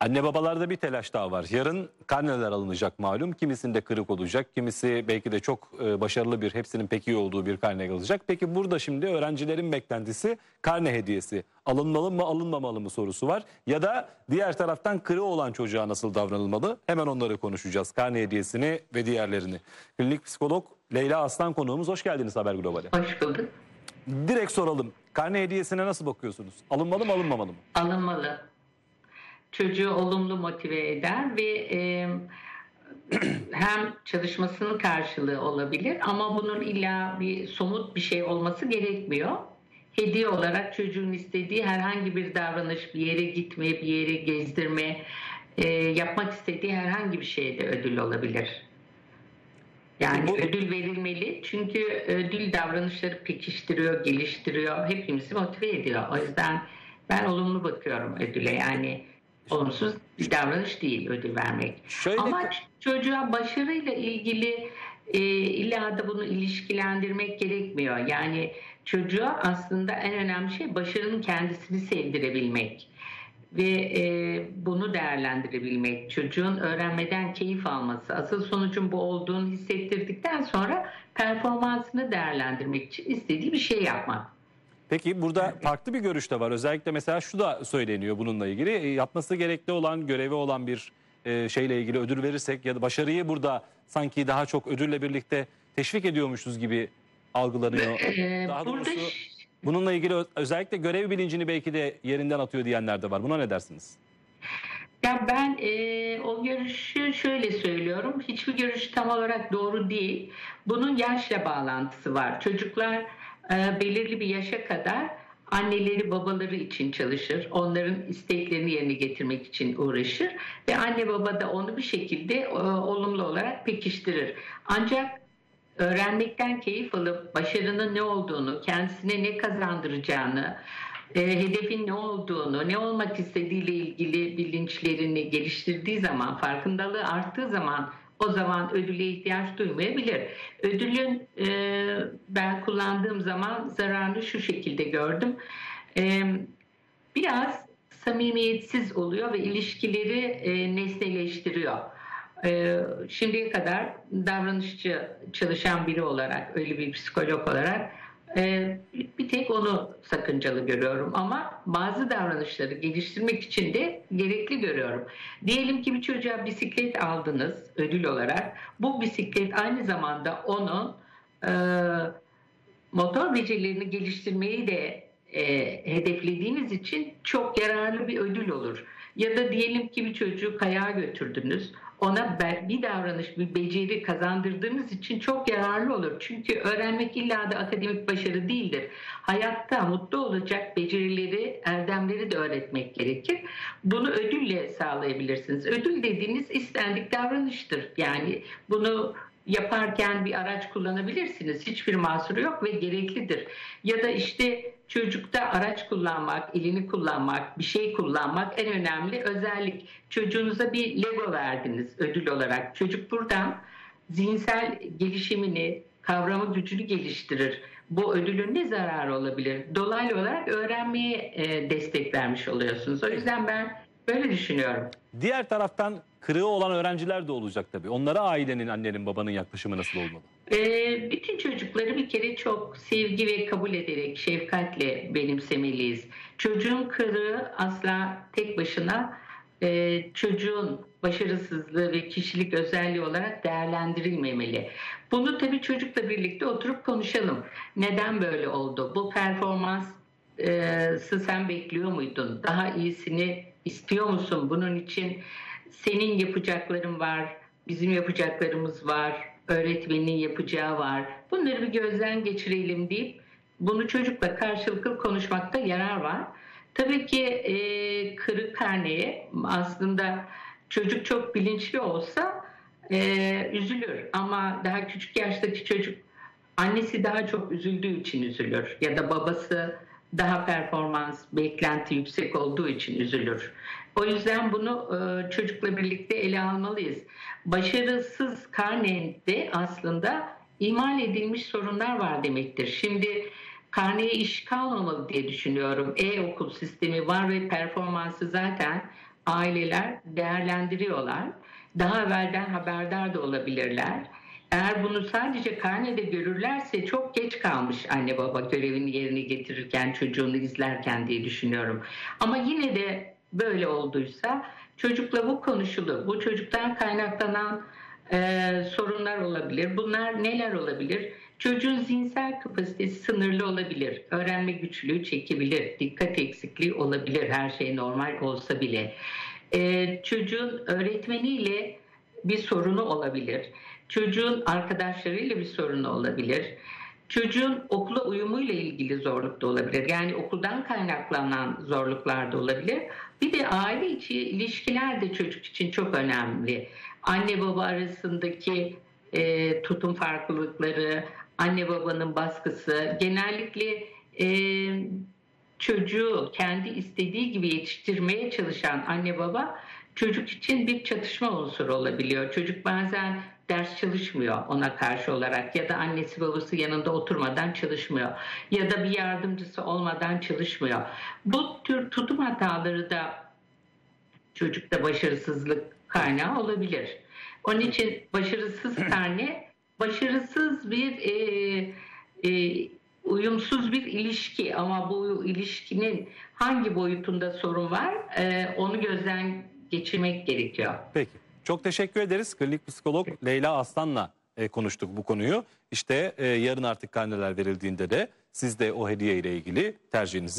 Anne babalarda bir telaş daha var. Yarın karneler alınacak malum. Kimisinde kırık olacak, kimisi belki de çok e, başarılı bir, hepsinin pek iyi olduğu bir karne alacak. Peki burada şimdi öğrencilerin beklentisi karne hediyesi. Alınmalı mı, alınmamalı mı sorusu var. Ya da diğer taraftan kırığı olan çocuğa nasıl davranılmalı? Hemen onları konuşacağız. Karne hediyesini ve diğerlerini. Klinik psikolog Leyla Aslan konuğumuz. Hoş geldiniz Haber Global'e. Hoş bulduk. Direkt soralım. Karne hediyesine nasıl bakıyorsunuz? Alınmalı mı, alınmamalı mı? Alınmalı. Çocuğu olumlu motive eder ve e, hem çalışmasının karşılığı olabilir ama bunun illa bir somut bir şey olması gerekmiyor. Hediye olarak çocuğun istediği herhangi bir davranış, bir yere gitme, bir yere gezdirme, e, yapmak istediği herhangi bir şeyde ödül olabilir. Yani Bu- ödül verilmeli çünkü ödül davranışları pekiştiriyor, geliştiriyor, hepimizi motive ediyor. O yüzden ben olumlu bakıyorum ödüle yani olumsuz bir davranış değil ödül vermek. Şöyle Ama çocuğa başarıyla ilgili e, illa da bunu ilişkilendirmek gerekmiyor. Yani çocuğa aslında en önemli şey başarının kendisini sevdirebilmek ve e, bunu değerlendirebilmek, çocuğun öğrenmeden keyif alması, asıl sonucun bu olduğunu hissettirdikten sonra performansını değerlendirmek için istediği bir şey yapmak. Peki burada farklı bir görüş de var. Özellikle mesela şu da söyleniyor bununla ilgili. E, Yapması gerekli olan, görevi olan bir e, şeyle ilgili ödül verirsek ya da başarıyı burada sanki daha çok ödülle birlikte teşvik ediyormuşuz gibi algılanıyor. Ee, Daha burada doğrusu bununla ilgili özellikle görev bilincini belki de yerinden atıyor diyenler de var. Buna ne dersiniz? Ya ben e, o görüşü şöyle söylüyorum. Hiçbir görüş tam olarak doğru değil. Bunun yaşla bağlantısı var. Çocuklar belirli bir yaşa kadar anneleri babaları için çalışır. Onların isteklerini yerine getirmek için uğraşır. Ve anne baba da onu bir şekilde e, olumlu olarak pekiştirir. Ancak öğrenmekten keyif alıp başarının ne olduğunu, kendisine ne kazandıracağını, e, hedefin ne olduğunu, ne olmak istediğiyle ilgili bilinçlerini geliştirdiği zaman, farkındalığı arttığı zaman o zaman ödüle ihtiyaç duymayabilir. Ödülün e, ben kullandığım zaman zararını şu şekilde gördüm. E, biraz samimiyetsiz oluyor ve ilişkileri e, nesneleştiriyor. E, şimdiye kadar davranışçı çalışan biri olarak, öyle bir psikolog olarak bir tek onu sakıncalı görüyorum ama bazı davranışları geliştirmek için de gerekli görüyorum. Diyelim ki bir çocuğa bisiklet aldınız ödül olarak. Bu bisiklet aynı zamanda onun e, motor becerilerini geliştirmeyi de e, hedeflediğiniz için çok yararlı bir ödül olur. Ya da diyelim ki bir çocuğu kayağa götürdünüz. Ona bir davranış, bir beceri kazandırdığınız için çok yararlı olur. Çünkü öğrenmek illa da akademik başarı değildir. Hayatta mutlu olacak becerileri, erdemleri de öğretmek gerekir. Bunu ödülle sağlayabilirsiniz. Ödül dediğiniz istendik davranıştır. Yani bunu yaparken bir araç kullanabilirsiniz. Hiçbir mahsuru yok ve gereklidir. Ya da işte çocukta araç kullanmak, elini kullanmak, bir şey kullanmak en önemli özellik. Çocuğunuza bir Lego verdiniz ödül olarak. Çocuk buradan zihinsel gelişimini, kavrama gücünü geliştirir. Bu ödülün ne zararı olabilir? Dolaylı olarak öğrenmeye e, destek vermiş oluyorsunuz. O yüzden ben böyle düşünüyorum. Diğer taraftan kırığı olan öğrenciler de olacak tabii. Onlara ailenin, annenin, babanın yaklaşımı nasıl olmalı? Ee, bütün çocukları bir kere çok sevgi ve kabul ederek, şefkatle benimsemeliyiz. Çocuğun kırığı asla tek başına e, çocuğun başarısızlığı ve kişilik özelliği olarak değerlendirilmemeli. Bunu tabii çocukla birlikte oturup konuşalım. Neden böyle oldu? Bu performans e, sen bekliyor muydun? Daha iyisini istiyor musun? Bunun için senin yapacakların var, bizim yapacaklarımız var, öğretmenin yapacağı var. Bunları bir gözden geçirelim deyip bunu çocukla karşılıklı konuşmakta yarar var. Tabii ki e, kırık karneye aslında çocuk çok bilinçli olsa e, üzülür ama daha küçük yaştaki çocuk annesi daha çok üzüldüğü için üzülür ya da babası daha performans beklenti yüksek olduğu için üzülür. O yüzden bunu e, çocukla birlikte ele almalıyız. Başarısız karnede aslında ihmal edilmiş sorunlar var demektir. Şimdi karneye iş kalmamalı diye düşünüyorum. E-okul sistemi var ve performansı zaten aileler değerlendiriyorlar. Daha evvelden haberdar da olabilirler. Eğer bunu sadece karnede görürlerse çok geç kalmış anne baba görevini yerine getirirken çocuğunu izlerken diye düşünüyorum. Ama yine de böyle olduysa çocukla bu konuşulur. Bu çocuktan kaynaklanan e, sorunlar olabilir. Bunlar neler olabilir? Çocuğun zihinsel kapasitesi sınırlı olabilir. Öğrenme güçlüğü çekebilir. Dikkat eksikliği olabilir. Her şey normal olsa bile. E, çocuğun öğretmeniyle bir sorunu olabilir. Çocuğun arkadaşlarıyla bir sorunu olabilir. Çocuğun okula uyumuyla ilgili zorluk da olabilir. Yani okuldan kaynaklanan zorluklar da olabilir. Bir de aile içi ilişkiler de çocuk için çok önemli. Anne baba arasındaki e, tutum farklılıkları, anne babanın baskısı, genellikle e, çocuğu kendi istediği gibi yetiştirmeye çalışan anne baba çocuk için bir çatışma unsuru olabiliyor. Çocuk bazen ders çalışmıyor ona karşı olarak ya da annesi babası yanında oturmadan çalışmıyor ya da bir yardımcısı olmadan çalışmıyor. Bu tür tutum hataları da çocukta başarısızlık kaynağı olabilir. Onun için başarısız karne başarısız bir e, e, uyumsuz bir ilişki ama bu ilişkinin hangi boyutunda sorun var e, onu gözden geçirmek gerekiyor. Peki. Çok teşekkür ederiz. Klinik psikolog Leyla Aslan'la e, konuştuk bu konuyu. İşte e, yarın artık karneler verildiğinde de siz de o hediye ile ilgili tercihinizi